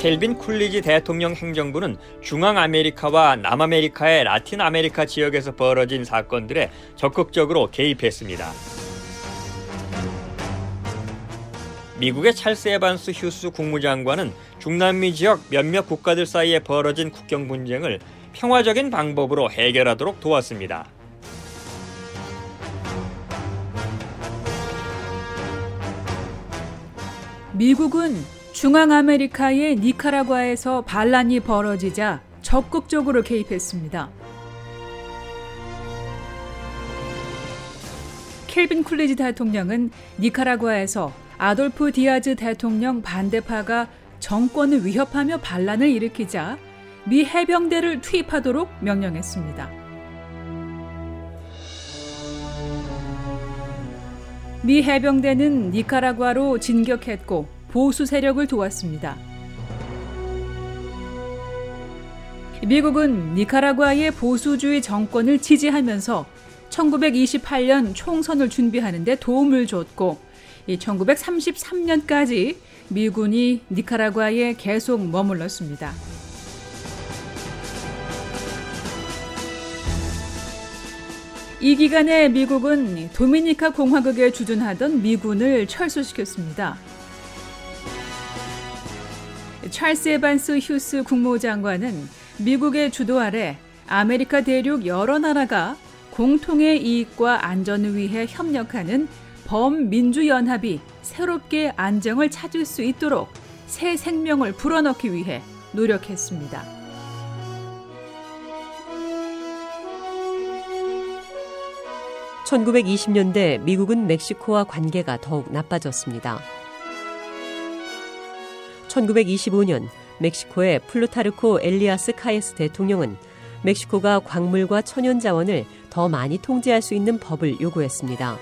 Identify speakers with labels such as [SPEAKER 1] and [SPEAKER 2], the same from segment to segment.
[SPEAKER 1] 캘빈 쿨리지 대통령 행정부는 중앙아메리카와 남아메리카의 라틴 아메리카 지역에서 벌어진 사건들에 적극적으로 개입했습니다. 미국의 찰스 에반스 휴스 국무장관은 중남미 지역 몇몇 국가들 사이에 벌어진 국경 분쟁을 평화적인 방법으로 해결하도록 도왔습니다.
[SPEAKER 2] 미국은 중앙아메리카의 니카라과에서 반란이 벌어지자 적극적으로 개입했습니다. 켈빈 쿨리지 대통령은 니카라과에서 아돌프 디아즈 대통령 반대파가 정권을 위협하며 반란을 일으키자 미 해병대를 투입하도록 명령했습니다. 미 해병대는 니카라과로 진격했고 보수 세력을 도왔습니다. 미국은 니카라과의 보수주의 정권을 지지하면서 1928년 총선을 준비하는 데 도움을 줬고 1933년까지 미군이 니카라과에 계속 머물렀습니다. 이 기간에 미국은 도미니카 공화국에 주둔하던 미군을 철수시켰습니다. 찰스 에반스 휴스 국무장관은 미국의 주도 아래 아메리카 대륙 여러 나라가 공통의 이익과 안전을 위해 협력하는 범미주연합이 새롭게 안정을 찾을 수 있도록 새 생명을 불어넣기 위해 노력했습니다.
[SPEAKER 3] 1920년대 미국은 멕시코와 관계가 더욱 나빠졌습니다. 1925년 멕시코의 플루타르코 엘리아스 카예스 대통령은 멕시코가 광물과 천연 자원을 더 많이 통제할 수 있는 법을 요구했습니다.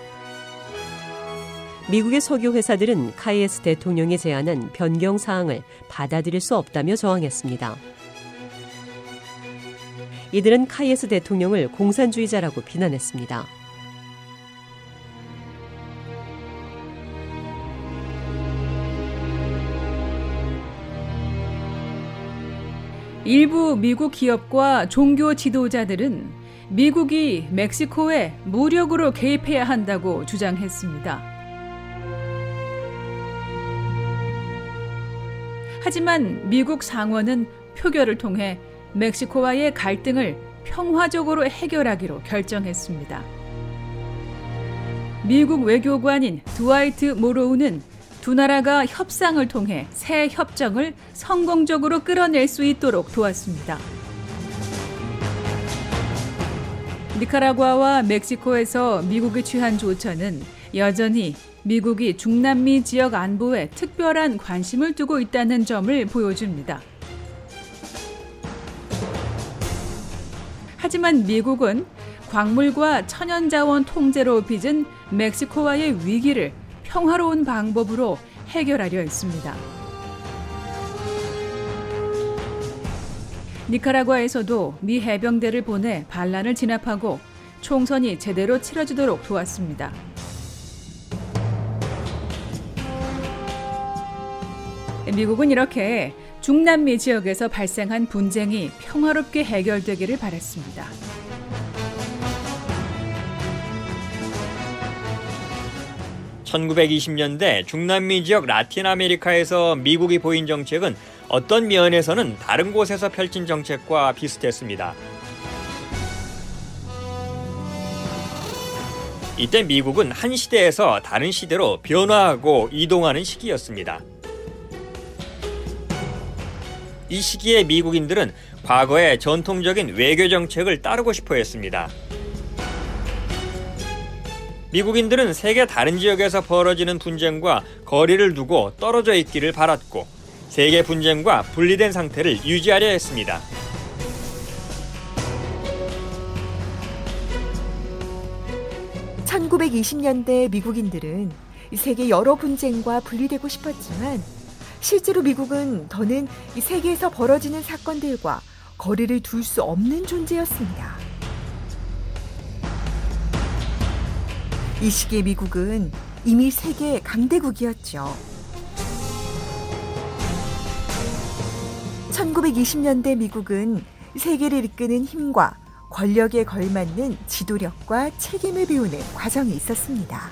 [SPEAKER 3] 미국의 석유 회사들은 카예스 대통령이 제안한 변경 사항을 받아들일 수 없다며 저항했습니다. 이들은 카이에스 대통령을 공산주의자라고 비난했습니다.
[SPEAKER 2] 일부 미국 기업과 종교 지도자들은 미국이 멕시코에 무력으로 개입해야 한다고 주장했습니다. 하지만 미국 상원은 표결을 통해 멕시코와의 갈등을 평화적으로 해결하기로 결정했습니다. 미국 외교관인 드와이트 모로우는 두 나라가 협상을 통해 새 협정을 성공적으로 끌어낼 수 있도록 도왔습니다. 니카라과와 멕시코에서 미국이 취한 조처는 여전히 미국이 중남미 지역 안보에 특별한 관심을 두고 있다는 점을 보여줍니다. 하지만 미국은 광물과 천연자원 통제로 빚은 멕시코와의 위기를 평화로운 방법으로 해결하려 했습니다. 니카라과에서도 미 해병대를 보내 반란을 진압하고 총선이 제대로 치러지도록 도왔습니다. 미국은 이렇게 중남미 지역에서 발생한 분쟁이 평화롭게 해결되기를 바랐습니다.
[SPEAKER 1] 1920년대 중남미 지역 라틴 아메리카에서 미국이 보인 정책은 어떤 면에서는 다른 곳에서 펼친 정책과 비슷했습니다. 이때 미국은 한 시대에서 다른 시대로 변화하고 이동하는 시기였습니다. 이 시기에 미국인들은 과거의 전통적인 외교 정책을 따르고 싶어 했습니다. 미국인들은 세계 다른 지역에서 벌어지는 분쟁과 거리를 두고 떨어져 있기를 바랐고 세계 분쟁과 분리된 상태를 유지하려 했습니다.
[SPEAKER 4] (1920년대) 미국인들은 세계 여러 분쟁과 분리되고 싶었지만 실제로 미국은 더는 이 세계에서 벌어지는 사건들과 거리를 둘 수 없는 존재였습니다. 이 시기에 미국은 이미 세계 강대국이었죠. 1920년대 미국은 세계를 이끄는 힘과 권력에 걸맞는 지도력과 책임을 배우는 과정이 있었습니다.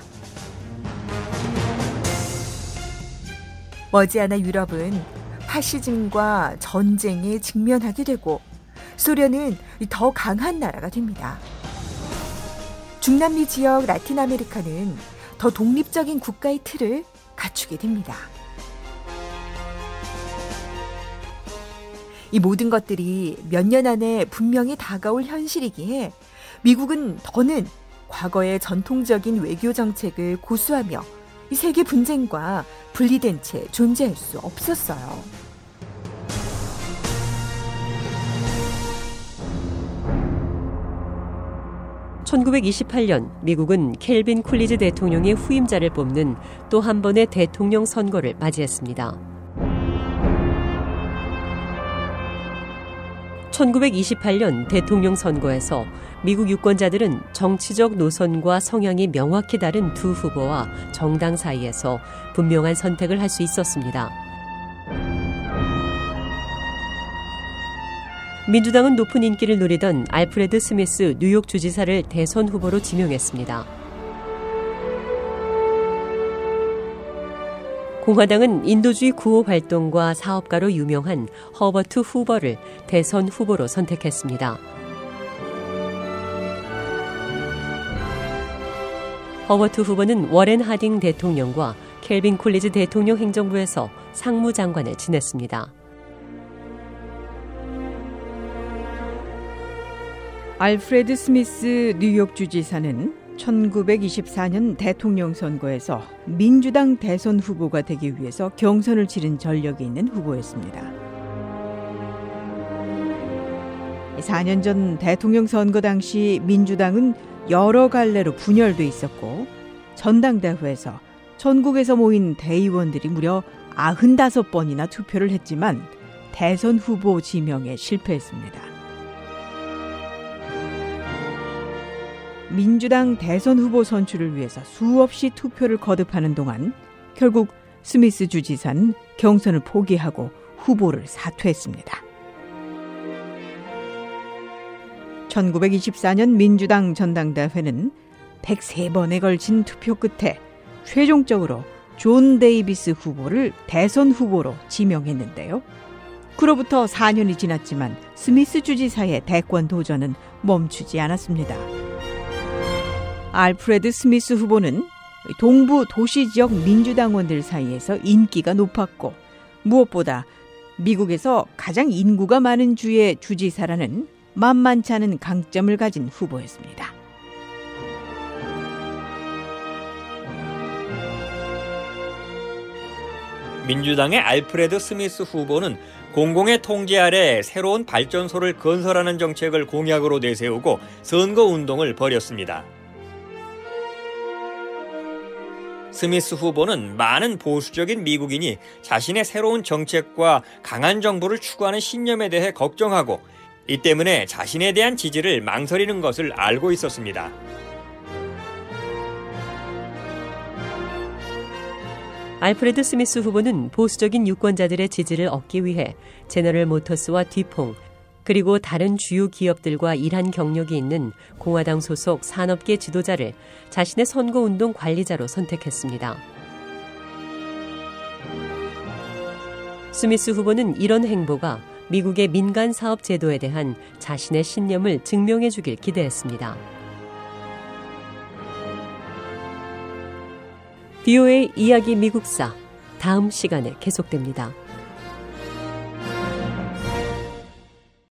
[SPEAKER 4] 머지않아 유럽은 파시즘과 전쟁에 직면하게 되고 소련은 더 강한 나라가 됩니다. 중남미 지역 라틴 아메리카는 더 독립적인 국가의 틀을 갖추게 됩니다. 이 모든 것들이 몇 년 안에 분명히 다가올 현실이기에 미국은 더는 과거의 전통적인 외교 정책을 고수하며 이 세계 분쟁과 분리된 채 존재할 수 없었어요.
[SPEAKER 3] 1928년 미국은 켈빈 쿨리즈 대통령의 후임자를 뽑는 또 한 번의 대통령 선거를 맞이했습니다. 1928년 대통령 선거에서 미국 유권자들은 정치적 노선과 성향이 명확히 다른 두 후보와 정당 사이에서 분명한 선택을 할 수 있었습니다. 민주당은 높은 인기를 누리던 알프레드 스미스 뉴욕 주지사를 대선 후보로 지명했습니다. 공화당은 인도주의 구호 활동과 사업가로 유명한 허버트 후버를 대선 후보로 선택했습니다. 허버트 후버는 워렌 하딩 대통령과 캘빈 쿨리지 대통령 행정부에서 상무장관을 지냈습니다.
[SPEAKER 5] 알프레드 스미스 뉴욕 주지사는 1924년 대통령 선거에서 민주당 대선 후보가 되기 위해서 경선을 치른 전력이 있는 후보였습니다. 4년 전 대통령 선거 당시 민주당은 여러 갈래로 분열돼 있었고 전당대회에서 전국에서 모인 대의원들이 무려 95번이나 투표를 했지만 대선 후보 지명에 실패했습니다. 민주당 대선 후보 선출을 위해서 수없이 투표를 거듭하는 동안 결국 스미스 주지사는 경선을 포기하고 후보를 사퇴했습니다. 1924년 민주당 전당대회는 103번에 걸친 투표 끝에 최종적으로 존 데이비스 후보를 대선 후보로 지명했는데요. 그로부터 4년이 지났지만 스미스 주지사의 대권 도전은 멈추지 않았습니다. 알프레드 스미스 후보는 동부 도시 지역 민주당원들 사이에서 인기가 높았고 무엇보다 미국에서 가장 인구가 많은 주의 주지사라는 만만치 않은 강점을 가진 후보였습니다.
[SPEAKER 1] 민주당의 알프레드 스미스 후보는 공공의 통제 아래 새로운 발전소를 건설하는 정책을 공약으로 내세우고 선거 운동을 벌였습니다. 스미스 후보는 많은 보수적인 미국인이 자신의 새로운 정책과 강한 정부를 추구하는 신념에 대해 걱정하고 이 때문에 자신에 대한 지지를 망설이는 것을 알고 있었습니다.
[SPEAKER 3] 알프레드 스미스 후보는 보수적인 유권자들의 지지를 얻기 위해 제너럴 모터스와 뒤퐁 그리고 다른 주요 기업들과 일한 경력이 있는 공화당 소속 산업계 지도자를 자신의 선거운동 관리자로 선택했습니다. 스미스 후보는 이런 행보가 미국의 민간 사업 제도에 대한 자신의 신념을 증명해 주길 기대했습니다. 비오의 이야기 미국사 다음 시간에 계속됩니다.